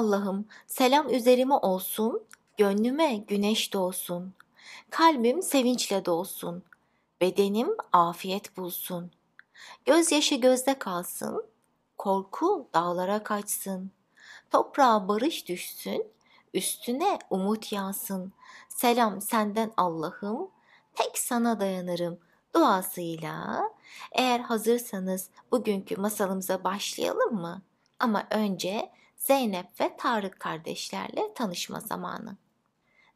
Allah'ım selam üzerime olsun, gönlüme güneş doğsun. Kalbim sevinçle dolsun, bedenim afiyet bulsun. Gözyaşı gözde kalsın, korku dağlara kaçsın. Toprağa barış düşsün, üstüne umut yağsın. Selam senden Allah'ım, tek sana dayanırım duasıyla. Eğer hazırsanız bugünkü masalımıza başlayalım mı? Ama önce Zeynep ve Tarık kardeşlerle tanışma zamanı.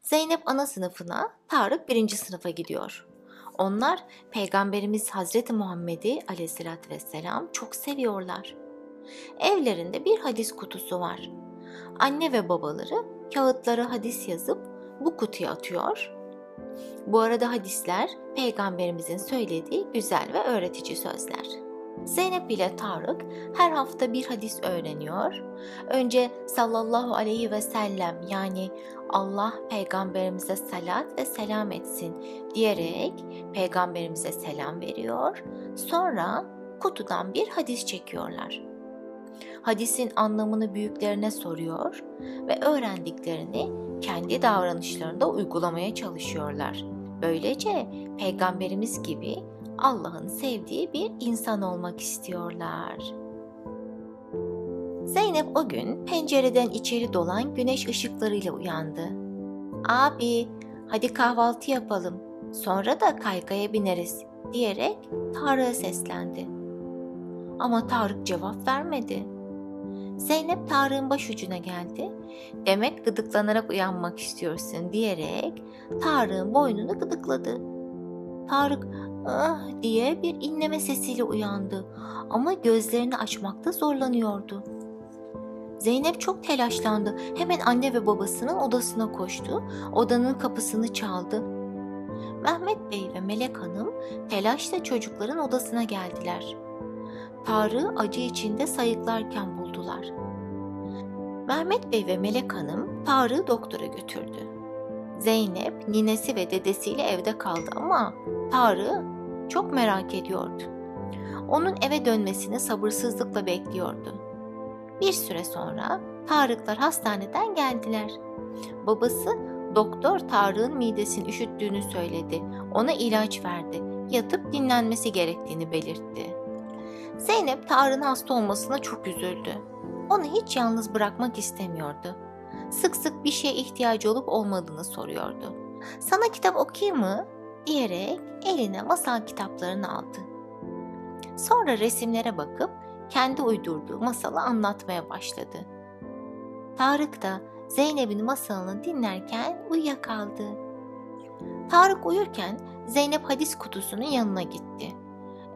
Zeynep ana sınıfına, Tarık birinci sınıfa gidiyor. Onlar Peygamberimiz Hazreti Muhammed'i aleyhissalatü vesselam çok seviyorlar. Evlerinde bir hadis kutusu var. Anne ve babaları kağıtlara hadis yazıp bu kutuya atıyor. Bu arada hadisler peygamberimizin söylediği güzel ve öğretici sözler. Zeynep ile Tarık her hafta bir hadis öğreniyor. Önce sallallahu aleyhi ve sellem yani Allah peygamberimize salat ve selam etsin diyerek peygamberimize selam veriyor. Sonra kutudan bir hadis çekiyorlar. Hadisin anlamını büyüklerine soruyor ve öğrendiklerini kendi davranışlarında uygulamaya çalışıyorlar. Böylece peygamberimiz gibi Allah'ın sevdiği bir insan olmak istiyorlar. Zeynep o gün pencereden içeri dolan güneş ışıklarıyla uyandı. Abi, hadi kahvaltı yapalım. Sonra da kaykaya bineriz diyerek Tarık'a seslendi. Ama Tarık cevap vermedi. Zeynep Tarık'ın başucuna geldi. Demek gıdıklanarak uyanmak istiyorsun diyerek Tarık'ın boynunu gıdıkladı. Tarık ah diye bir inleme sesiyle uyandı ama gözlerini açmakta zorlanıyordu. Zeynep çok telaşlandı. Hemen anne ve babasının odasına koştu. Odanın kapısını çaldı. Mehmet Bey ve Melek Hanım telaşla çocukların odasına geldiler. Tarık'ı acı içinde sayıklarken buldular. Mehmet Bey ve Melek Hanım Tarık'ı doktora götürdü. Zeynep ninesi ve dedesiyle evde kaldı ama Tarık'ı çok merak ediyordu. Onun eve dönmesini sabırsızlıkla bekliyordu. Bir süre sonra Tarıklar hastaneden geldiler. Babası doktor Tarık'ın midesini üşüttüğünü söyledi. Ona ilaç verdi. Yatıp dinlenmesi gerektiğini belirtti. Zeynep Tarık'ın hasta olmasına çok üzüldü. Onu hiç yalnız bırakmak istemiyordu. Sık sık bir şeye ihtiyacı olup olmadığını soruyordu. Sana kitap okuyayım mı? diyerek eline masal kitaplarını aldı. Sonra resimlere bakıp kendi uydurduğu masalı anlatmaya başladı. Tarık da Zeynep'in masalını dinlerken uyuyakaldı. Tarık uyurken Zeynep hadis kutusunun yanına gitti.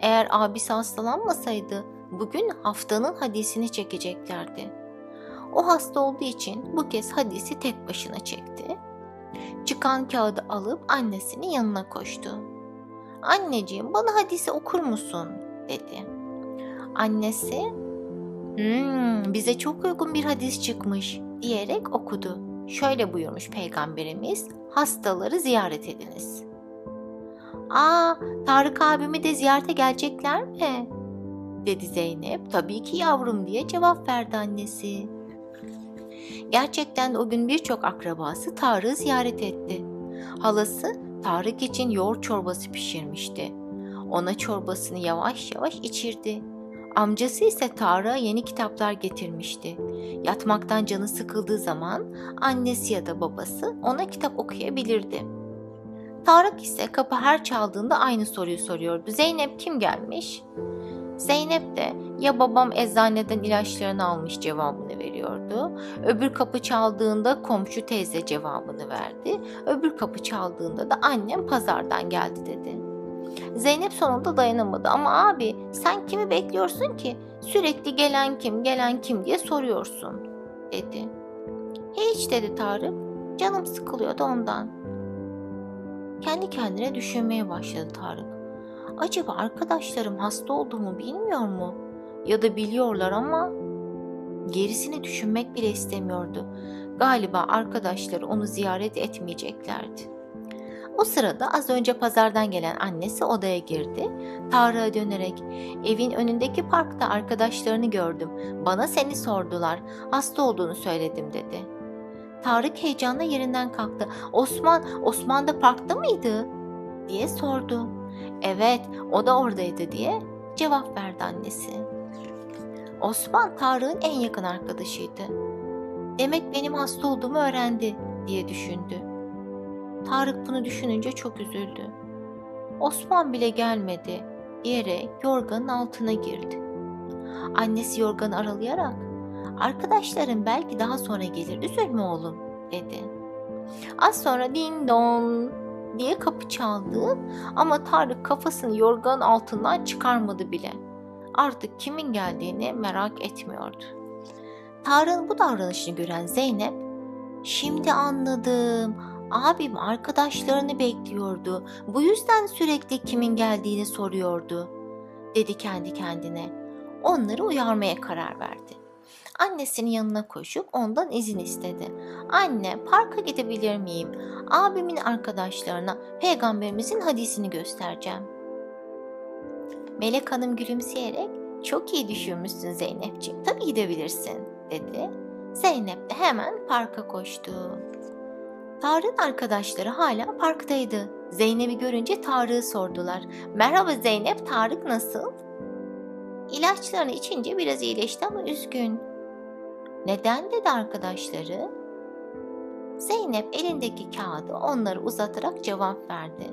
Eğer abisi hastalanmasaydı bugün haftanın hadisini çekeceklerdi. O hasta olduğu için bu kez hadisi tek başına çekti. Çıkan kağıdı alıp annesinin yanına koştu. Anneciğim bana hadisi okur musun? dedi. Annesi hmm, bize çok uygun bir hadis çıkmış diyerek okudu. Şöyle buyurmuş peygamberimiz hastaları ziyaret ediniz. Aa Tarık abimi de ziyarete gelecekler mi? dedi Zeynep. Tabii ki yavrum diye cevap verdi annesi. Gerçekten o gün birçok akrabası Tarık'ı ziyaret etti. Halası Tarık için yoğurt çorbası pişirmişti. Ona çorbasını yavaş yavaş içirdi. Amcası ise Tarık'a yeni kitaplar getirmişti. Yatmaktan canı sıkıldığı zaman annesi ya da babası ona kitap okuyabilirdi. Tarık ise kapı her çaldığında aynı soruyu soruyordu. Zeynep kim gelmiş? Zeynep de ya babam eczaneden ilaçlarını almış cevabını veriyordu. Öbür kapı çaldığında komşu teyze cevabını verdi. Öbür kapı çaldığında da annem pazardan geldi dedi. Zeynep sonunda dayanamadı ama abi sen kimi bekliyorsun ki? Sürekli gelen kim gelen kim diye soruyorsun dedi. Hiç dedi Tarık. Canım sıkılıyordu ondan. Kendi kendine düşünmeye başladı Tarık. Acaba arkadaşlarım hasta olduğumu bilmiyor mu? Ya da biliyorlar ama gerisini düşünmek bile istemiyordu. Galiba arkadaşları onu ziyaret etmeyeceklerdi. O sırada az önce pazardan gelen annesi odaya girdi. Tarık'a dönerek evin önündeki parkta arkadaşlarını gördüm. Bana seni sordular. Hasta olduğunu söyledim dedi. Tarık heyecanla yerinden kalktı. Osman, Osman da parkta mıydı? diye sordu. Evet, o da oradaydı diye cevap verdi annesi. Osman Tarık'ın en yakın arkadaşıydı. Demek benim hasta olduğumu öğrendi diye düşündü. Tarık bunu düşününce çok üzüldü. Osman bile gelmedi diyerek yorganın altına girdi. Annesi yorganı aralayarak arkadaşların belki daha sonra gelir üzülme oğlum dedi. Az sonra din don diye kapı çaldı ama Tarık kafasını yorganın altından çıkarmadı bile. Artık kimin geldiğini merak etmiyordu. Tarık'ın bu davranışını gören Zeynep, şimdi anladım, abim arkadaşlarını bekliyordu, bu yüzden sürekli kimin geldiğini soruyordu, dedi kendi kendine. Onları uyarmaya karar verdi. Annesinin yanına koşup ondan izin istedi. Anne parka gidebilir miyim? Abimin arkadaşlarına peygamberimizin hadisini göstereceğim. Melek Hanım gülümseyerek çok iyi düşünmüşsün Zeynepciğim tabii gidebilirsin dedi. Zeynep de hemen parka koştu. Tarık'ın arkadaşları hala parktaydı. Zeynep'i görünce Tarık'ı sordular. Merhaba Zeynep, Tarık nasıl? İlaçlarını içince biraz iyileşti ama üzgün. Neden dedi arkadaşları? Zeynep elindeki kağıdı onlara uzatarak cevap verdi.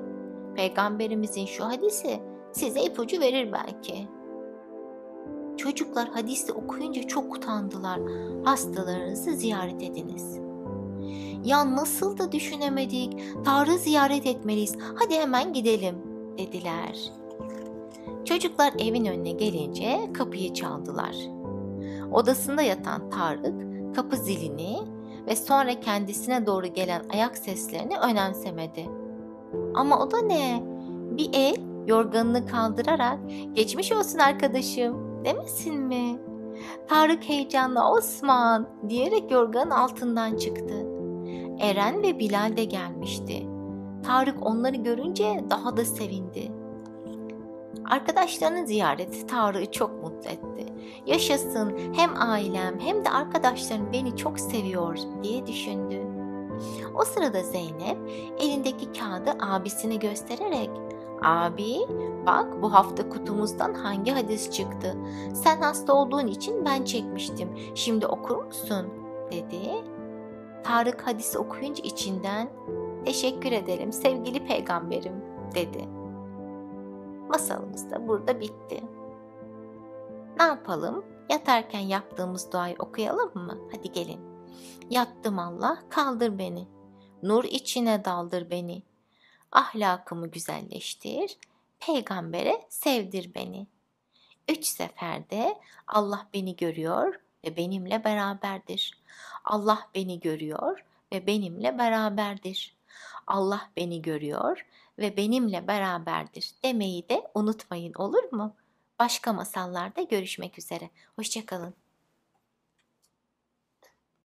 Peygamberimizin şu hadisi size ipucu verir belki. Çocuklar hadisi okuyunca çok utandılar. Hastalarınızı ziyaret ediniz. Ya nasıl da düşünemedik. Tarık'ı ziyaret etmeliyiz. Hadi hemen gidelim dediler. Çocuklar evin önüne gelince kapıyı çaldılar. Odasında yatan Tarık kapı zilini ve sonra kendisine doğru gelen ayak seslerini önemsemedi. Ama o da ne? Bir el yorganını kaldırarak geçmiş olsun arkadaşım demesin mi? Tarık heyecanla Osman diyerek yorganın altından çıktı. Eren ve Bilal de gelmişti. Tarık onları görünce daha da sevindi. Arkadaşlarının ziyareti Tarık'ı çok mutlu etti. Yaşasın hem ailem hem de arkadaşlarım beni çok seviyor diye düşündü. O sırada Zeynep elindeki kağıdı abisine göstererek Abi bak bu hafta kutumuzdan hangi hadis çıktı? Sen hasta olduğun için ben çekmiştim. Şimdi okur musun? dedi. Tarık hadisi okuyunca içinden teşekkür ederim sevgili peygamberim dedi. Masalımız da burada bitti. Ne yapalım? Yatarken yaptığımız duayı okuyalım mı? Hadi gelin. Yattım Allah, kaldır beni. Nur içine daldır beni. Ahlakımı güzelleştir. Peygambere sevdir beni. Üç seferde Allah beni görüyor ve benimle beraberdir. Allah beni görüyor ve benimle beraberdir. Allah beni görüyor ve benimle beraberdir demeyi de unutmayın olur mu? Başka masallarda görüşmek üzere. Hoşçakalın.